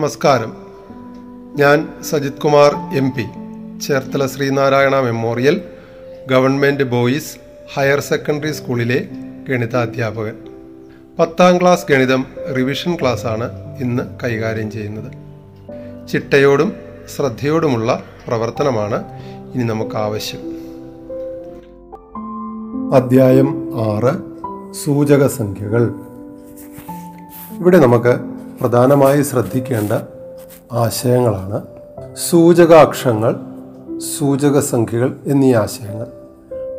നമസ്കാരം. ഞാൻ Sajith Kumar M P. Cherthala Sreenarayana memorial government boys higher secondary സ്കൂളിലെ ഗണിതാധ്യാപകൻ. പത്താം ക്ലാസ് ഗണിതം റിവിഷൻ ക്ലാസ്സാണ് ഇന്ന് കൈകാര്യം ചെയ്യുന്നത്. ചിട്ടയോടും ശ്രദ്ധയോടുമുള്ള പ്രവർത്തനമാണ് ഇനി നമുക്ക് ആവശ്യം അധ്യായം ആറ് സൂചക സംഖ്യകൾ ഇവിടെ നമുക്ക് പ്രധാനമായി ശ്രദ്ധിക്കേണ്ട ആശയങ്ങളാണ് സൂചകാക്ഷങ്ങൾ സൂചക സംഖ്യകൾ എന്നീ ആശയങ്ങൾ.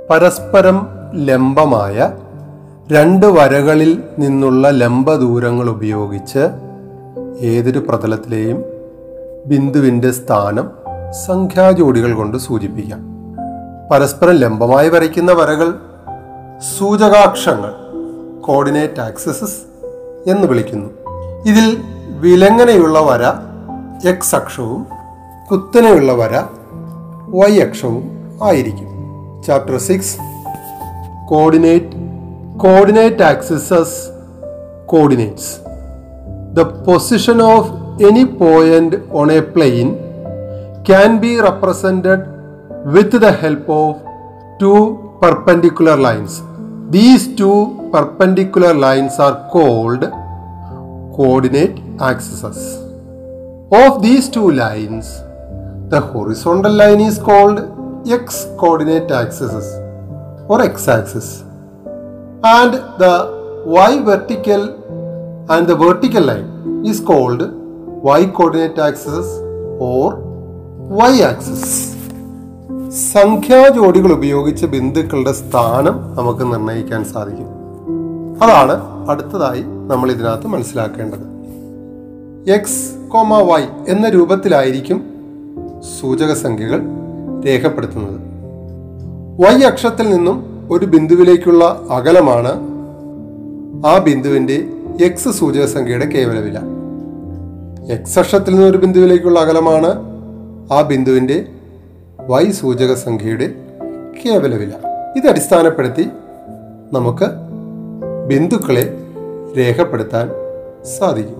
പരസ്പരം ലംബമായ രണ്ട് വരകളിൽ നിന്നുള്ള ലംബദൂരങ്ങൾ ഉപയോഗിച്ച് ഏതൊരു പ്രതലത്തിലെയും ബിന്ദുവിന്റെ സ്ഥാനം സംഖ്യാജോഡികൾ കൊണ്ട് സൂചിപ്പിക്കാം. പരസ്പരം ലംബമായി വരയ്ക്കുന്ന വരകൾ സൂചകാക്ഷങ്ങൾ കോർഡിനേറ്റ് ആക്സസസ് എന്ന് വിളിക്കുന്നു. ഇതിൽ വിലങ്ങനെയുള്ള വര എക്സ് അക്ഷവും കുത്തനെയുള്ള വര വൈ അക്ഷവും ആയിരിക്കും. Chapter six coordinate coordinate axes coordinates the position of any point on a plane can be represented with the help of two perpendicular lines these two perpendicular lines are called coordinate axes. Of these two lines, the horizontal line is called x coordinate axis or x axis and the y vertical and the vertical line is called y coordinate axis or y axis സംഖ്യാജോഡികൾ ഉപയോഗിച്ച് ബിന്ദുക്കളുടെ സ്ഥാനം നമുക്ക് നിർണയിക്കാൻ സാധിക്കും അതാണ് അടുത്തതായി നമ്മൾ ഇതിനകത്ത് മനസ്സിലാക്കേണ്ടത്. എക്സ് കോമ വൈ എന്ന രൂപത്തിലായിരിക്കും സൂചക സംഖ്യകൾ രേഖപ്പെടുത്തുന്നത്. വൈ അക്ഷത്തിൽ നിന്നും ഒരു ബിന്ദുവിലേക്കുള്ള അകലമാണ് ആ ബിന്ദുവിന്റെ എക്സ് സൂചക സംഖ്യയുടെ കേവല വില എക്സ് അക്ഷത്തിൽ നിന്നും ഒരു ബിന്ദുവിലേക്കുള്ള അകലമാണ് ആ ബിന്ദുവിന്റെ വൈ സൂചക സംഖ്യയുടെ കേവല വില ഇത് അടിസ്ഥാനപ്പെടുത്തി നമുക്ക് ബിന്ദുക്കളെ രേഖപ്പെടുത്താൻ സാധിക്കും.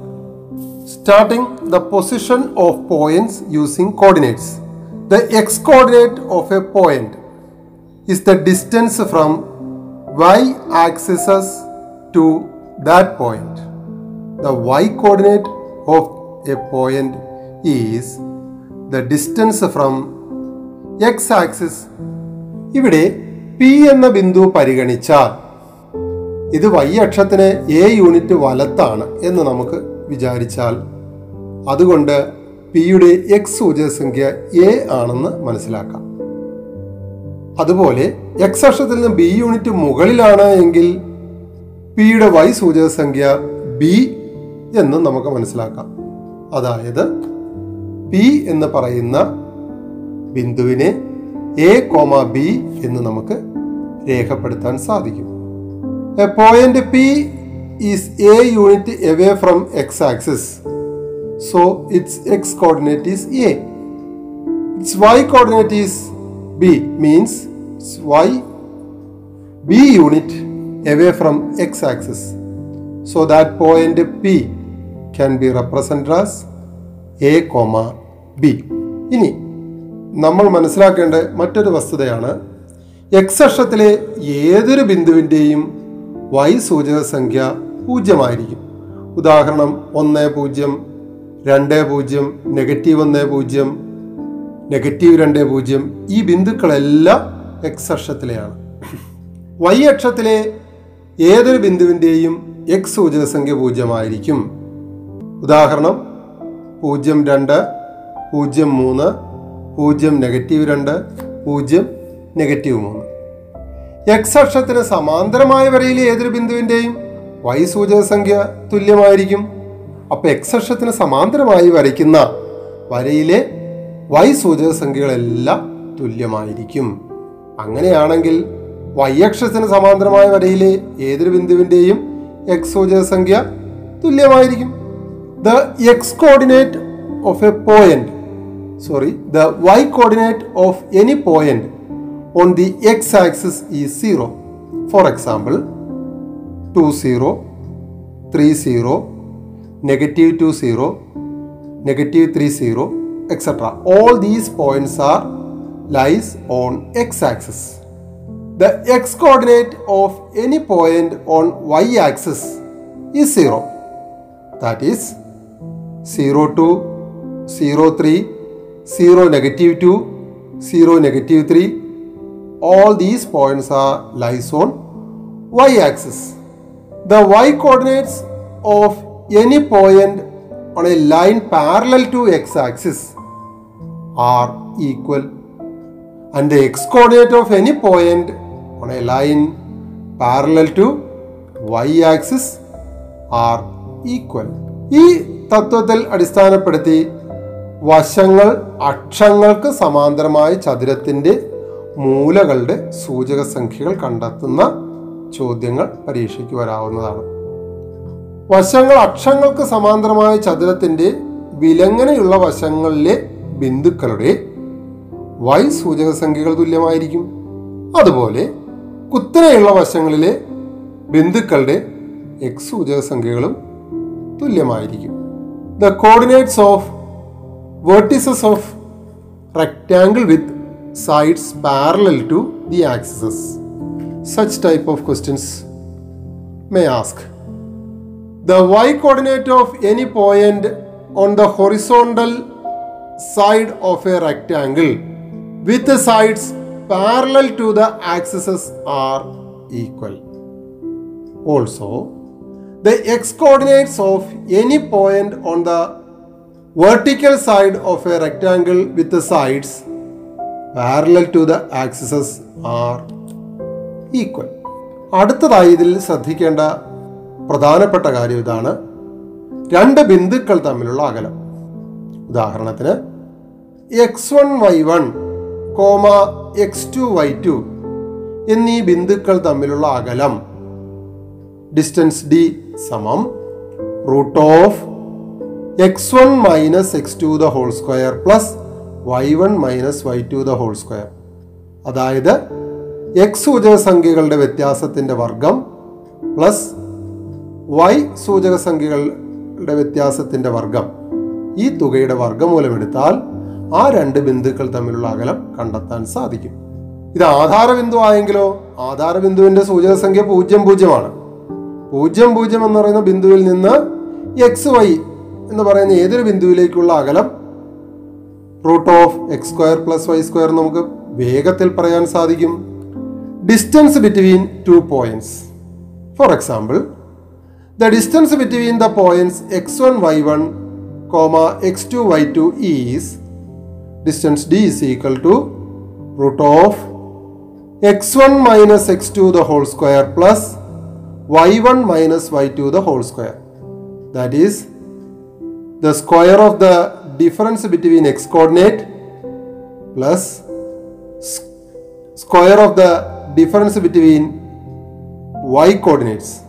Starting the position of points using coordinates the X coordinate of a point is the distance from Y axes to that point the Y coordinate of a point is the distance from X axis ഇവിടെ P എന്ന ബിന്ദു പരിഗണിച്ചാൽ ഇത് Y അക്ഷത്തിന് A unit വലത്താണ് എന്ന് നമുക്ക് വിചാരിച്ചാൽ അതുകൊണ്ട് പിയുടെ എക്സ് സൂചക സംഖ്യ എ ആണെന്ന് മനസ്സിലാക്കാം. അതുപോലെ എക്സ് അക്ഷത്തിൽ നിന്ന് ബി യൂണിറ്റ് മുകളിലാണ് എങ്കിൽ പിയുടെ വൈ സൂചകസംഖ്യ ബി എന്ന് നമുക്ക് മനസ്സിലാക്കാം. അതായത് പി എന്ന് പറയുന്ന ബിന്ദുവിനെ എ കോമ ബി എന്ന് നമുക്ക് രേഖപ്പെടുത്താൻ സാധിക്കും. A point P is a unit away from X axis so its X coordinate is a its Y coordinate is b means Y y b unit away from x axis. So that point p can be represented as a b ഇനി നമ്മൾ മനസ്സിലാക്കേണ്ട മറ്റൊരു വസ്തുതയാണ് X അക്ഷത്തിലെ ഏതൊരു ബിന്ദുവിന്റെയും y സൂചക സംഖ്യ പൂജ്യമായിരിക്കും. ഉദാഹരണം ഒന്ന് പൂജ്യം രണ്ട് പൂജ്യം നെഗറ്റീവ് ഒന്ന് പൂജ്യം നെഗറ്റീവ് രണ്ട് പൂജ്യം ഈ ബിന്ദുക്കളെല്ലാം എക്സ് അക്ഷത്തിലെയാണ്. വൈ അക്ഷത്തിലെ ഏതൊരു ബിന്ദുവിന്റെയും എക്സ് സൂചക സംഖ്യ പൂജ്യമായിരിക്കും. ഉദാഹരണം പൂജ്യം രണ്ട് പൂജ്യം മൂന്ന് പൂജ്യം നെഗറ്റീവ് രണ്ട് പൂജ്യം നെഗറ്റീവ് മൂന്ന്. എക്സ് അക്ഷത്തിന് സമാന്തരമായ വരയിലെ ഏതൊരു ബിന്ദുവിന്റെയും വൈ സൂചക സംഖ്യ തുല്യമായിരിക്കും. അപ്പൊ എക്സ് അക്ഷത്തിന് സമാന്തരമായി വരയ്ക്കുന്ന വരയിലെ വൈ സൂചക സംഖ്യകളെല്ലാം തുല്യമായിരിക്കും. അങ്ങനെയാണെങ്കിൽ വൈ അക്ഷത്തിന് സമാന്തരമായ വരയിലെ ഏതൊരു ബിന്ദുവിന്റെയും എക്സ് സൂചക സംഖ്യ തുല്യമായിരിക്കും. The X coordinate of a point sorry the Y coordinate of any point on the x axis is 0 for example 2 0 3 0 negative 2 0 negative 3 0 etc all these points are lies on x axis the x coordinate of any point on y axis is 0 that is 0 2 0 3 0 negative 2 0 negative 3 all these points are lies on y axis the y coordinates of any point on a line parallel to x axis are equal and the x coordinate of any point on a line parallel to y axis are equal ഈ തത്വത്തിൽ അടിസ്ഥാനപ്പെടുത്തി വശങ്ങൾ അക്ഷങ്ങൾക്ക് സമാന്തരമായ ചതുരത്തിന്റെ മൂലകളുടെ സൂചക സംഖ്യകൾ കണ്ടെത്തുന്ന ചോദ്യങ്ങൾ പരീക്ഷയ്ക്ക് വരാവുന്നതാണ്. വശങ്ങൾ അക്ഷങ്ങൾക്ക് സമാന്തരമായ ചതുരത്തിന്റെ വിലങ്ങനെയുള്ള വശങ്ങളിലെ ബിന്ദുക്കളുടെ വൈ സൂചക സംഖ്യകൾ തുല്യമായിരിക്കും. അതുപോലെ കുത്തനെയുള്ള വശങ്ങളിലെ ബിന്ദുക്കളുടെ എക്സ് സൂചക സംഖ്യകളും തുല്യമായിരിക്കും. The coordinates of vertices of rectangle with sides parallel to the axes. Such type of questions may ask. The y coordinate of any point on the horizontal side of a rectangle with the sides parallel to the axes are equal. Also, the x coordinates of any point on the vertical side of a rectangle with the sides parallel to the axes are equal അടുത്തതായി ഇതിൽ ശ്രദ്ധിക്കേണ്ട പ്രധാനപ്പെട്ട കാര്യം ഇതാണ്. രണ്ട് ബിന്ദുക്കൾ തമ്മിലുള്ള അകലം. ഉദാഹരണത്തിന് X one Y one comma X two Y two എന്നീ ബിന്ദുക്കൾ തമ്മിലുള്ള അകലം ഡിസ്റ്റൻസ് ഡി സമം root of X one minus X two the whole square plus Y one minus Y two the whole square അതായത് എക്സ് സൂചക സംഖ്യകളുടെ വ്യത്യാസത്തിന്റെ വർഗം പ്ലസ് വൈ സൂചക സംഖ്യകളുടെ വ്യത്യാസത്തിന്റെ വർഗം. ഈ തുകയുടെ വർഗമൂലം എടുത്താൽ ആ രണ്ട് ബിന്ദുക്കൾ തമ്മിലുള്ള അകലം കണ്ടെത്താൻ സാധിക്കും. ഇത് ആധാര ബിന്ദു ആയെങ്കിലോ ആധാര ബിന്ദുവിന്റെ സൂചക സംഖ്യ പൂജ്യം പൂജ്യമാണ്. പൂജ്യം പൂജ്യം എന്ന് പറയുന്ന ബിന്ദുവിൽ നിന്ന് എക്സ് വൈ എന്ന് പറയുന്ന ഏതൊരു ബിന്ദുവിലേക്കുള്ള അകലം root of X square plus Y square നമുക്ക് വേഗത്തിൽ പറയാൻ സാധിക്കും. Distance between two points. For example the distance between the points X one Y one comma X two Y two is. Distance D is equal to root of X one minus X two the whole square plus Y one minus Y two the whole square. That is the square of the difference between x coordinate plus square of the difference between y coordinates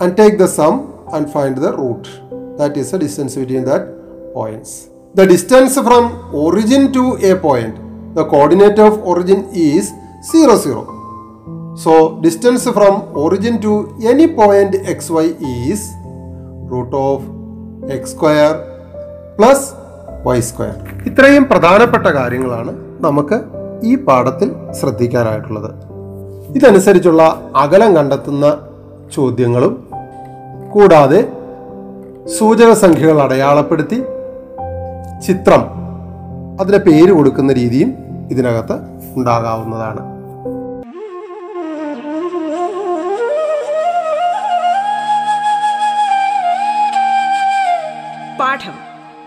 and take the sum and find the root that is the distance between that points. The distance from origin to a point the coordinate of origin is 0 0. So distance from origin to any point xy is root of x square plus Y square ഇത്രയും പ്രധാനപ്പെട്ട കാര്യങ്ങളാണ് നമുക്ക് ഈ പാഠത്തിൽ ശ്രദ്ധിക്കാനായിട്ടുള്ളത്. ഇതനുസരിച്ചുള്ള അകലം കണ്ടെത്തുന്ന ചോദ്യങ്ങളും കൂടാതെ സൂചക സംഖ്യകൾ അടയാളപ്പെടുത്തി ചിത്രം അതിന് പേര് കൊടുക്കുന്ന രീതിയും ഇതിനകത്ത് ഉണ്ടാകാവുന്നതാണ്. പാഠം.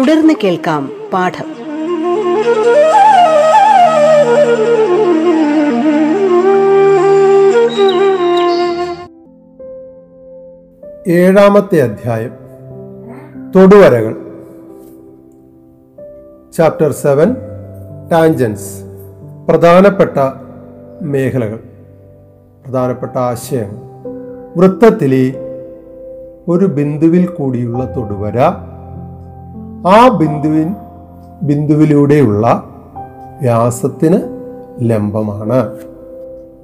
തുടർന്ന് കേൾക്കാം പാഠം. ഏഴാമത്തെ അധ്യായം. തൊടുവരകൾ. ചാപ്റ്റർ സെവൻ ടാൻജൻസ് പ്രധാനപ്പെട്ട മേഖലകൾ. പ്രധാനപ്പെട്ട ആശയങ്ങൾ. വൃത്തത്തിലെ ഒരു ബിന്ദുവിൽ കൂടിയുള്ള തൊടുവര ആ ബിന്ദുവിൻ ബിന്ദുവിലൂടെയുള്ള വ്യാസത്തിന് ലംബമാണ്.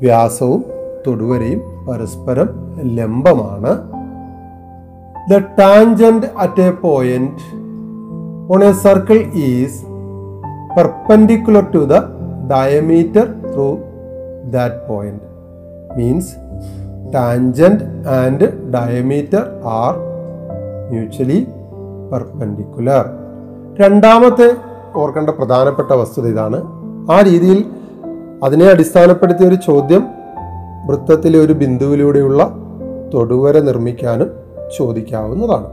വ്യാസവും തൊടുവരയും പരസ്പരം ലംബമാണ്. The tangent at a point on a circle is perpendicular to the diameter through that point means tangent and diameter are mutually perpendicular. രണ്ടാമത്തെ ഓർക്കേണ്ട പ്രധാനപ്പെട്ട വസ്തുത ഇതാണ്. ആ രീതിയിൽ അതിനെ അടിസ്ഥാനപ്പെടുത്തിയ ഒരു ചോദ്യം വൃത്തത്തിലെ ഒരു ബിന്ദുവിലൂടെയുള്ള തൊടുവര നിർമ്മിക്കാനും ചോദിക്കാവുന്നതാണ്.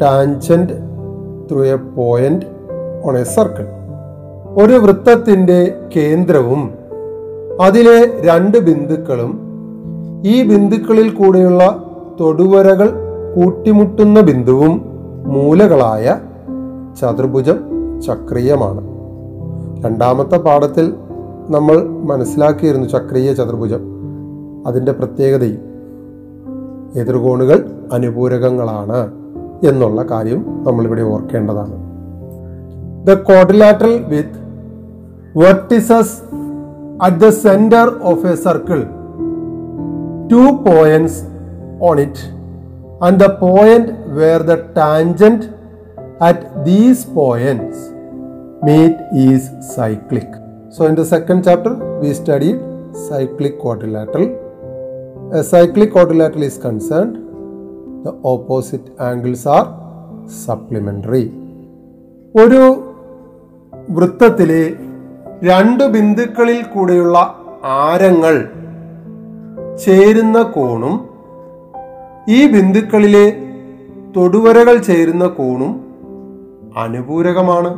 Tangent through a point on a circle ഒരു വൃത്തത്തിന്റെ കേന്ദ്രവും അതിലെ രണ്ട് ബിന്ദുക്കളും ഈ ബിന്ദുക്കളിൽ കൂടെയുള്ള തൊടുവരകൾ കൂട്ടിമുട്ടുന്ന ബിന്ദുവും മൂലകളായ ചതുർഭുജം ചക്രീയമാണ്. രണ്ടാമത്തെ പാഠത്തിൽ നമ്മൾ മനസ്സിലാക്കിയിരുന്നു ചക്രീയ ചതുർഭുജം. അതിന്റെ പ്രത്യേകതയും എതിർകോണുകൾ അനുപൂരകങ്ങളാണ് എന്നുള്ള കാര്യം നമ്മളിവിടെ ഓർക്കേണ്ടതാണ്. The quadrilateral with vertices at the centre of a circle two points on it and the point where the tangent at these points meet is cyclic. So, in the second chapter, we studied cyclic quadrilateral. A cyclic quadrilateral is concerned, the opposite angles are supplementary. ഒരു വൃത്തത്തിലെ രണ്ട് ബിന്ദുക്കളിൽ കൂടെയുള്ള ആരങ്ങൾ ചേരുന്ന കോണും ഈ ബിന്ദുക്കളിലെ തൊടുവരകൾ ചേരുന്ന കോണും അനുപൂരകമാണ്.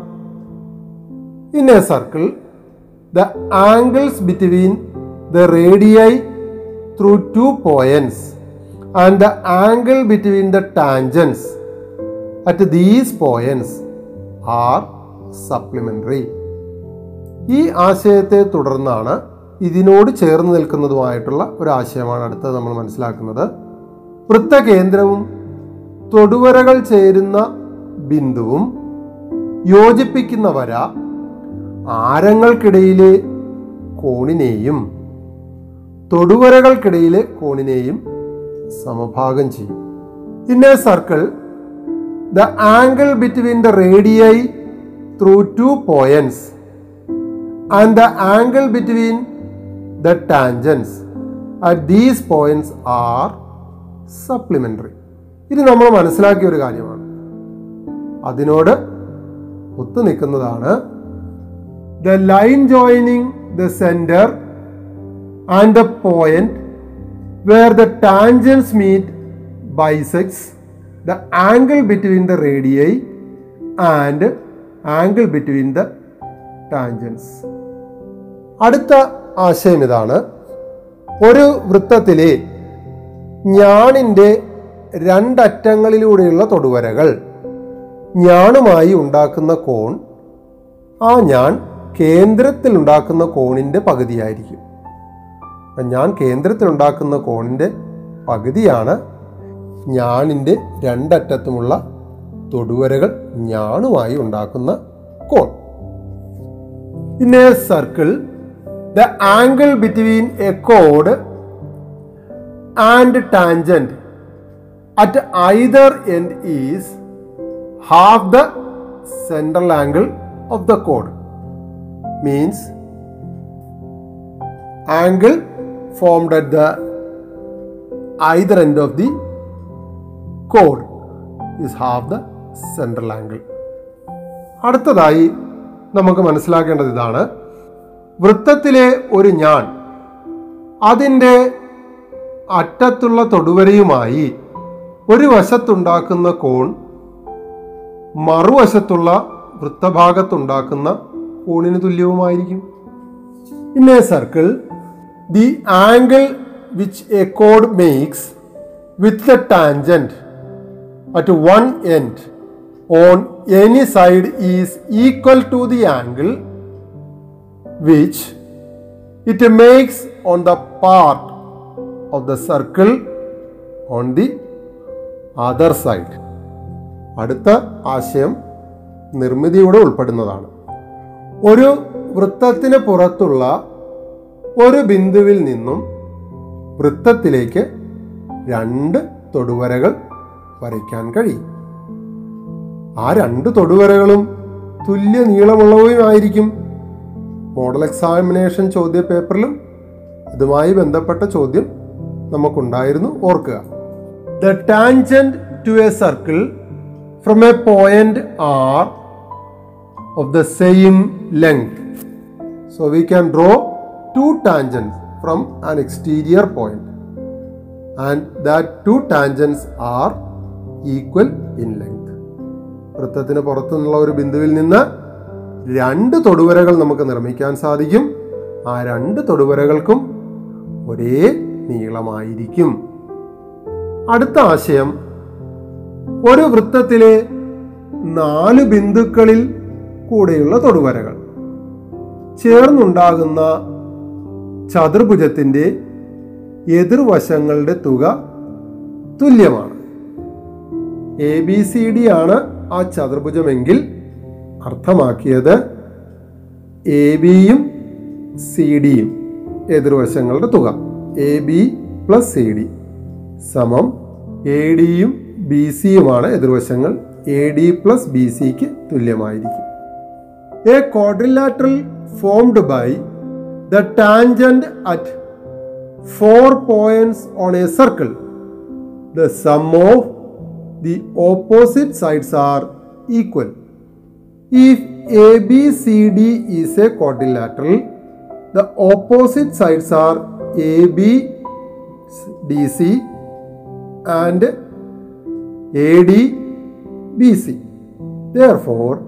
In a circle the angles between the radii through two points and the angle between the tangents at these points are supplementary ഈ ആശയത്തെ തുടർന്നാണ് ഇതിനോട് ചേർന്ന് നിൽക്കുന്നതുമായിട്ടുള്ള ഒരു ആശയമാണ് അടുത്തത് നമ്മൾ മനസ്സിലാക്കുന്നത്. വൃത്തകേന്ദ്രവും തൊടുവരകൾ ചേരുന്ന ബിന്ദുവും യോജിപ്പിക്കുന്ന വര ആരങ്ങൾക്കിടയിലെ കോണിനെയും തൊടുവരകൾക്കിടയിലെ കോണിനെയും സമഭാഗം ചെയ്യും. In circle the angle between the radii through two points and the angle between the tangents at these points are supplementary ഇത് നമ്മൾ മനസ്സിലാക്കിയ ഒരു കാര്യമാണ്. അതിനോട് ഒത്തു നിൽക്കുന്നതാണ് the line joining the centre and the point where the tangents meet bisects the angle between the radii and angle between the tangents അടുത്ത ആശയം ഇതാണ്. ഒരു വൃത്തത്തിലെ ഞാണിന്റെ രണ്ടറ്റങ്ങളിലൂടെയുള്ള തൊടുവരകൾ. ഞാണുമായി ഉണ്ടാക്കുന്ന കോൺ ആ ഞാൻ കേന്ദ്രത്തിൽ ഉണ്ടാക്കുന്ന കോണിന്റെ പകുതിയായിരിക്കും. ഞാൻ കേന്ദ്രത്തിൽ ഉണ്ടാക്കുന്ന കോണിന്റെ പകുതിയാണ് ഞാണിന്റെ രണ്ടറ്റത്തുമുള്ള തൊടുവരകൾ ഞാണുമായി ഉണ്ടാക്കുന്ന കോൺ. In a circle the angle between a code and tangent at either end is half the central angle of the code means angle formed at the either end of the chord is half the central angle അടുത്തതായി നമുക്ക് മനസ്സിലാക്കേണ്ടത് ഇതാണ്. വൃത്തത്തിലെ ഒരു ഞാൻ അതിന്റെ അറ്റത്തുള്ള തൊടുവരയുമായി ഒരു വശത്തുണ്ടാക്കുന്ന കോൺ മറുവശത്തുള്ള വൃത്തഭാഗത്തുണ്ടാക്കുന്ന കോണിന് തുല്യവുമായിരിക്കും. A circle the angle which a code makes with the tangent at one end on any side is equal to the angle which it makes on the part of the circle on the other side അടുത്ത ആശയം നിർമ്മിതിയുടെ ഉൾപ്പെടുന്നതാണ്. ഒരു വൃത്തത്തിന് പുറത്തുള്ള ഒരു ബിന്ദുവിൽ നിന്നും വൃത്തത്തിലേക്ക് രണ്ട് തൊടുവരകൾ വരയ്ക്കാൻ കഴിയും. ആ രണ്ട് തൊടുവരകളും തുല്യ നീളമുള്ളവയുമായിരിക്കും മോഡൽ എക്സാമിനേഷൻ ചോദ്യ പേപ്പറിലും ഇതുമായി ബന്ധപ്പെട്ട ചോദ്യം നമുക്കുണ്ടായിരുന്നു ഓർക്കുക. The tangent to a circle from a point are of the same length so we can draw two tangents from an exterior point and that two tangents are equal in length വൃത്തത്തിന് പുറത്തുനിന്നുള്ള ഒരു ബിന്ദുവിൽ നിന്ന് രണ്ട് തൊടുവരകൾ നമുക്ക് നിർമ്മിക്കാൻ സാധിക്കും. ആ രണ്ട് തൊടുവരകൾക്കും ഒരേ നീളമായിരിക്കും. അടുത്ത ആശയം ഒരു വൃത്തത്തിലെ നാല് ബിന്ദുക്കളിൽ കൂടെയുള്ള തൊടുവരകൾ. ചേർന്നുണ്ടാകുന്ന ചതുർഭുജത്തിന്റെ എതിർവശങ്ങളുടെ തുക തുല്യമാണ്. എ ബി സി ഡി ആണ് ആ ചതുർഭുജമെങ്കിൽ അർത്ഥമാക്കിയത് എ ബിയും സി ഡിയും എതിർവശങ്ങളുടെ തുക. A B plus C D സമം എ ഡിയും ബി സിയുമാണ് എതിർവശങ്ങൾ എ ഡി പ്ലസ് ബി സിക്ക് തുല്യമായിരിക്കും A quadrilateral formed by the tangent at four points on a circle. The sum of the opposite sides are equal. A B D C and A D B C for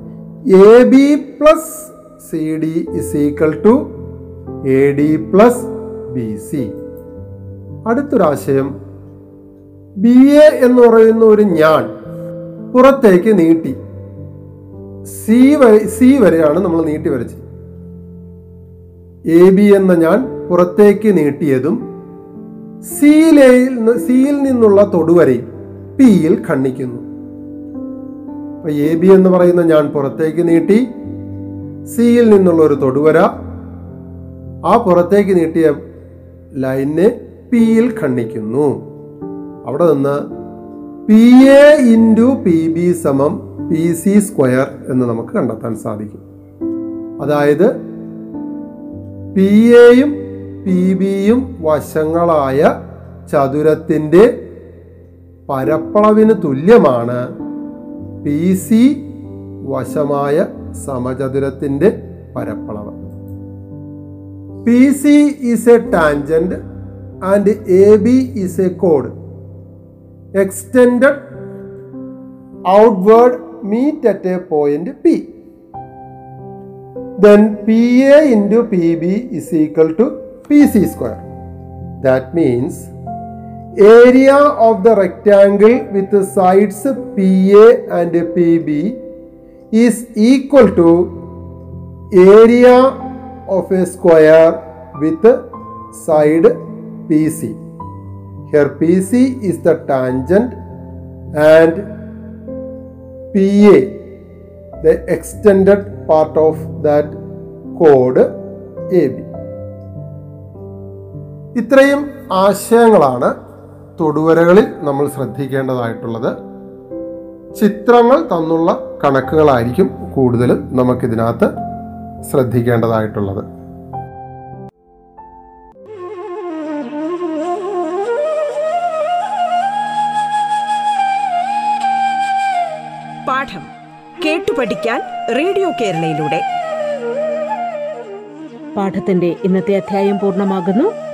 A B plus C D is equal to A D plus B C അടുത്തൊരാശയം B A എന്ന് പറയുന്ന ഒരു ഞാൻ പുറത്തേക്ക് നീട്ടി. C വരെ C വരെയാണ് നമ്മൾ നീട്ടി വരച്ചത്. എ ബി എന്ന ഞാൻ പുറത്തേക്ക് നീട്ടിയതും സീലയിൽ സിയിൽ നിന്നുള്ള തൊടുവരയും പിയിൽ ഖണ്ഡിക്കുന്നു. എ ബി എന്ന് പറയുന്ന ഞാൻ പുറത്തേക്ക് നീട്ടി സിയിൽ നിന്നുള്ള ഒരു തൊടുവര ആ പുറത്തേക്ക് നീട്ടിയ ലൈനെ പിയിൽ ഖണ്ഡിക്കുന്നു. അവിടെ നിന്ന് P A into P B സമം പി സി സ്ക്വയർ എന്ന് നമുക്ക് കണ്ടെത്താൻ സാധിക്കും. അതായത് പി എയും പി ബിയും വശങ്ങളായ ചതുരത്തിന്റെ പരപ്പളവിന് തുല്യമാണ്. പി സി വശമായ സമചതുരത്തിന്റെ പരപ്പളവ്. P C is a tangent and A B is a code extended outward meet at a point P then P A into P B is equal to PC square. That means area of the rectangle with the sides PA and PB is equal to area of a square with side PC. Here PC is the tangent and PA the extended part of that code AB. ഇത്രയും ആശയങ്ങളാണ് തൊടുവരകളിൽ നമ്മൾ ശ്രദ്ധിക്കേണ്ടതായിട്ടുള്ളത്. ചിത്രങ്ങൾ തന്നുള്ള കണക്കുകളായിരിക്കും കൂടുതലും നമുക്കിതിനകത്ത് ശ്രദ്ധിക്കേണ്ടതായിട്ടുള്ളത്. പാഠം കേട്ടു പഠിക്കാൻ radio കേരളയിലൂടെ. പാഠത്തിന്റെ ഇന്നത്തെ അധ്യായം പൂർണമാകുന്നു.